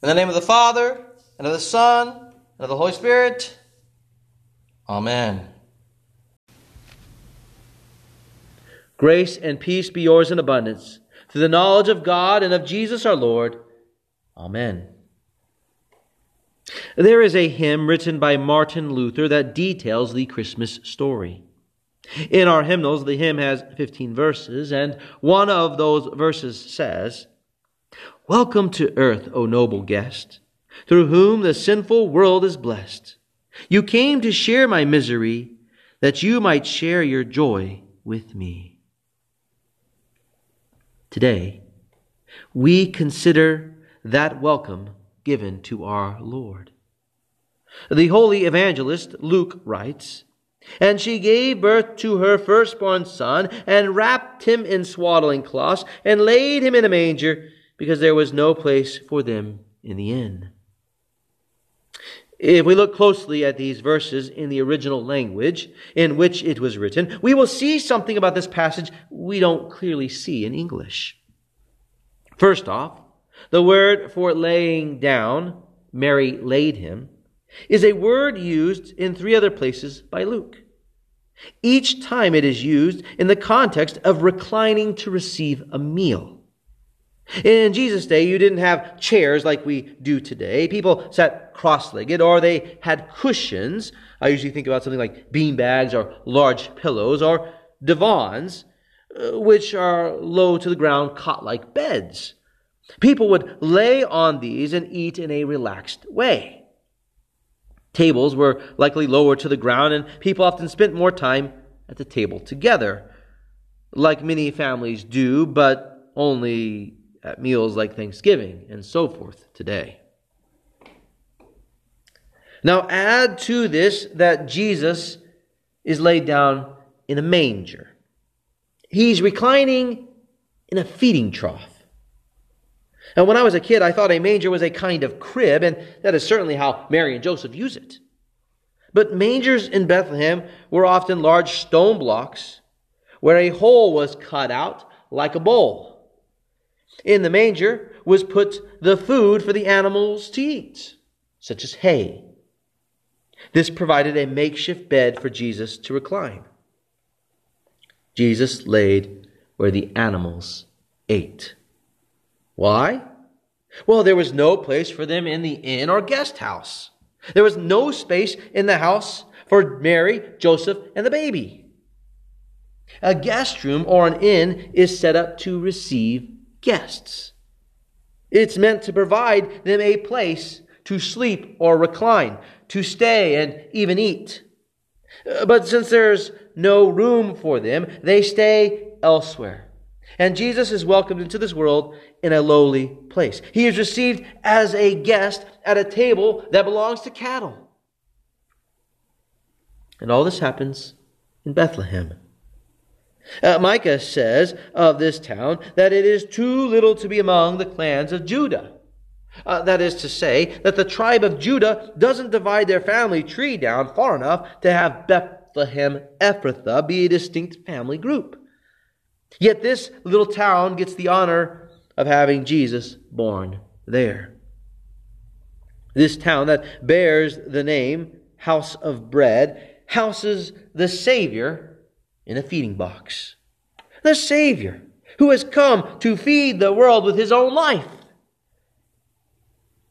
In the name of the Father, and of the Son, and of the Holy Spirit. Amen. Grace and peace be yours in abundance, through the knowledge of God and of Jesus our Lord. Amen. There is a hymn written by Martin Luther that details the Christmas story. In our hymnals, the hymn has 15 verses, and one of those verses says, Welcome to earth, O noble guest, through whom the sinful world is blessed. You came to share my misery, that you might share your joy with me. Today, we consider that welcome given to our Lord. The holy evangelist Luke writes, and she gave birth to her firstborn son, and wrapped him in swaddling cloths, and laid him in a manger because there was no place for them in the inn. If we look closely at these verses in the original language in which it was written, we will see something about this passage we don't clearly see in English. First off, the word for laying down, Mary laid him, is a word used in three other places by Luke. Each time it is used in the context of reclining to receive a meal. In Jesus' day, you didn't have chairs like we do today. People sat cross-legged or they had cushions. I usually think about something like bean bags or large pillows or divans, uh, which are low to the ground, cot-like beds. People would lay on these and eat in a relaxed way. Tables were likely lower to the ground and people often spent more time at the table together, like many families do, but only at meals like Thanksgiving and so forth today. Now, add to this that Jesus is laid down in a manger. He's reclining in a feeding trough. And when I was a kid, I thought a manger was a kind of crib, and that is certainly how Mary and Joseph use it. But mangers in Bethlehem were often large stone blocks where a hole was cut out like a bowl. In the manger was put the food for the animals to eat, such as hay. This provided a makeshift bed for Jesus to recline. Jesus laid where the animals ate. Why? Well, there was no place for them in the inn or guest house. There was no space in the house for Mary, Joseph, and the baby. A guest room or an inn is set up to receive guests. It's meant to provide them a place to sleep or recline, to stay and even eat. Uh, but since there's no room for them, they stay elsewhere. And Jesus is welcomed into this world in a lowly place. He is received as a guest at a table that belongs to cattle. And all this happens in Bethlehem. Uh, Micah says of this town that it is too little to be among the clans of Judah. Uh, that is to say, that the tribe of Judah doesn't divide their family tree down far enough to have Bethlehem Ephrathah be a distinct family group. Yet this little town gets the honor of having Jesus born there. This town that bears the name House of Bread houses the Savior in a feeding box. The Savior, who has come to feed the world with his own life.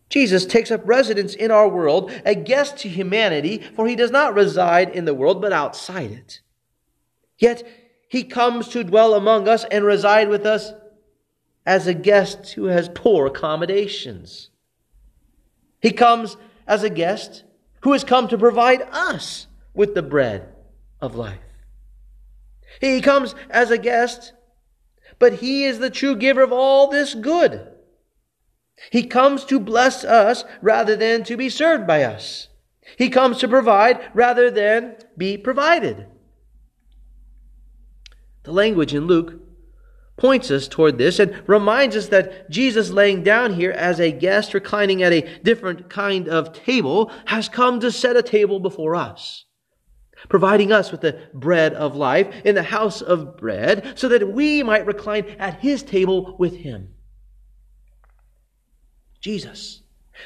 Jesus takes up residence in our world, a guest to humanity, for he does not reside in the world, but outside it. Yet he comes to dwell among us and reside with us as a guest who has poor accommodations. He comes as a guest who has come to provide us with the bread of life. He comes as a guest, but He is the true giver of all this good. He comes to bless us rather than to be served by us. He comes to provide rather than be provided. The language in Luke points us toward this and reminds us that Jesus laying down here as a guest reclining at a different kind of table has come to set a table before us providing us with the bread of life in the house of bread, so that we might recline at his table with him. Jesus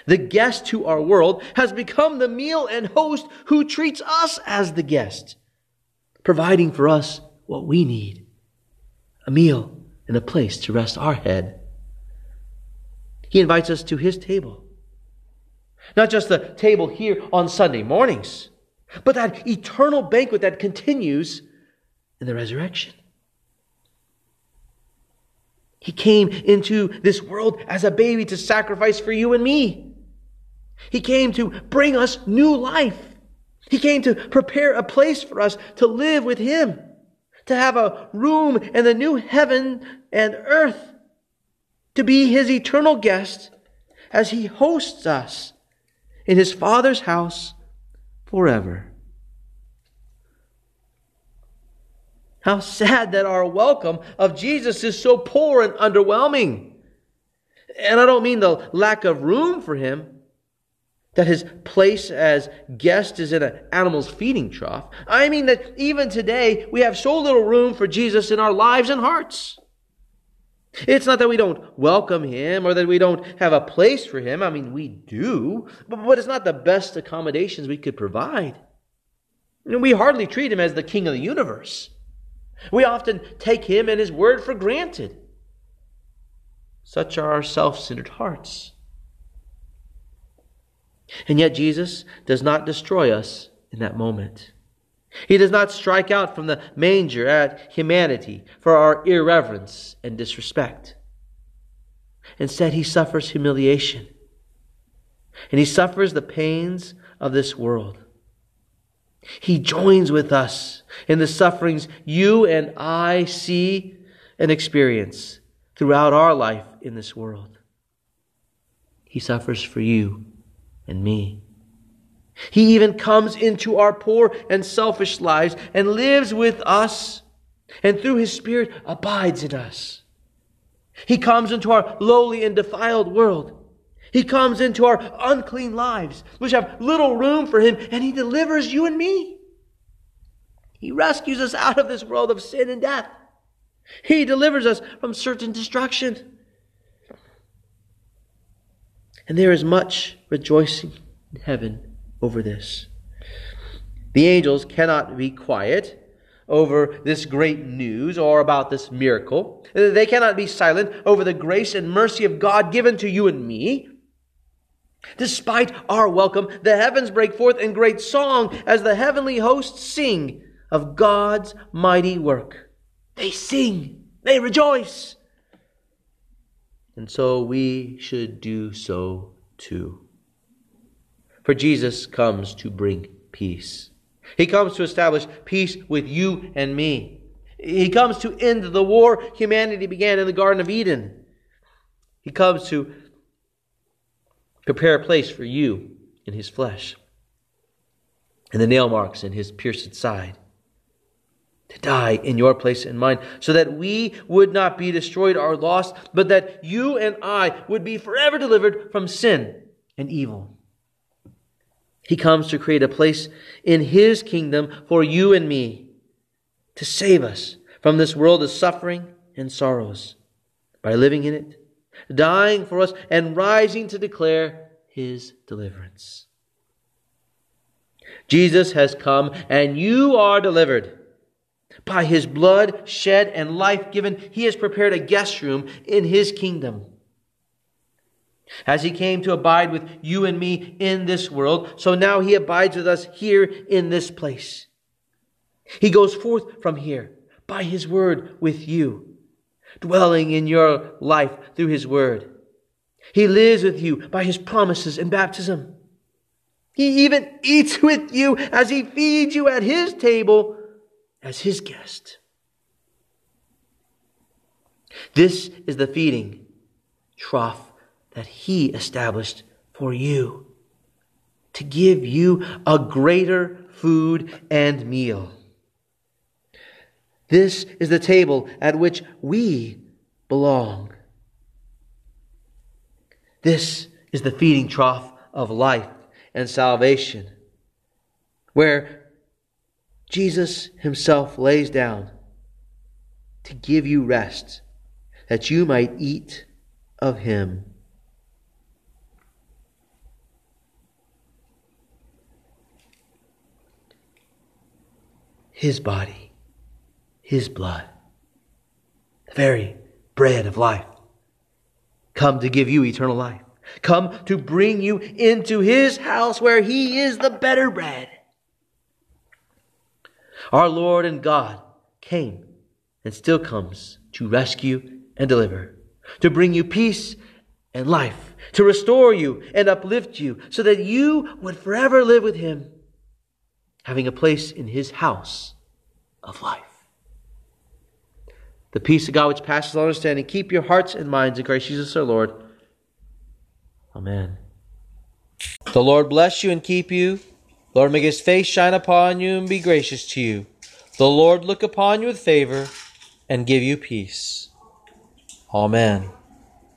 The guest to our world has become the meal and host who treats us as the guest, providing for us what we need a meal and a place to rest our head. He invites us to his table. Not just the table here on Sunday mornings, but that eternal banquet that continues in the resurrection. He came into this world as a baby to sacrifice for you and me. He came to bring us new life. He came to prepare a place for us to live with Him, to have a room in the new heaven and earth, to be His eternal guest as He hosts us in His Father's house forever. How sad that our welcome of Jesus is so poor and underwhelming. And I don't mean the lack of room for him, that his place as guest is in an animal's feeding trough. I mean that even today we have so little room for Jesus in our lives and hearts. It's not that we don't welcome him or that we don't have a place for him. I mean, we do, but it's not the best accommodations we could provide. We hardly treat him as the king of the universe. We often take him and his word for granted. Such are our self centered hearts. And yet, Jesus does not destroy us in that moment. He does not strike out from the manger at humanity for our irreverence and disrespect. Instead, he suffers humiliation. And he suffers the pains of this world. He joins with us in the sufferings you and I see and experience throughout our life in this world. He suffers for you and me. He even comes into our poor and selfish lives and lives with us and through His Spirit abides in us. He comes into our lowly and defiled world. He comes into our unclean lives, which have little room for Him, and He delivers you and me. He rescues us out of this world of sin and death. He delivers us from certain destruction. And there is much rejoicing in heaven over this. The angels cannot be quiet over this great news or about this miracle. They cannot be silent over the grace and mercy of God given to you and me. Despite our welcome, the heavens break forth in great song as the heavenly hosts sing of God's mighty work. They sing, they rejoice. And so we should do so too. For Jesus comes to bring peace. He comes to establish peace with you and me. He comes to end the war humanity began in the Garden of Eden. He comes to prepare a place for you in his flesh and the nail marks in his pierced side to die in your place and mine, so that we would not be destroyed or lost, but that you and I would be forever delivered from sin and evil. He comes to create a place in His kingdom for you and me, to save us from this world of suffering and sorrows by living in it, dying for us, and rising to declare His deliverance. Jesus has come, and you are delivered. By his blood shed and life given, he has prepared a guest room in his kingdom. As he came to abide with you and me in this world, so now he abides with us here in this place. He goes forth from here by his word with you, dwelling in your life through his word. He lives with you by his promises in baptism. He even eats with you as he feeds you at his table as his guest. This is the feeding trough that he established for you to give you a greater food and meal. This is the table at which we belong. This is the feeding trough of life and salvation, where Jesus himself lays down to give you rest, that you might eat of him. His body, His blood, the very bread of life, come to give you eternal life, come to bring you into His house where He is the better bread. Our Lord and God came and still comes to rescue and deliver, to bring you peace and life, to restore you and uplift you so that you would forever live with Him, having a place in His house of life. The peace of God which passes all understanding, keep your hearts and minds in Christ Jesus our Lord. Amen. The Lord bless you and keep you. Lord, make his face shine upon you and be gracious to you. The Lord look upon you with favor and give you peace. Amen.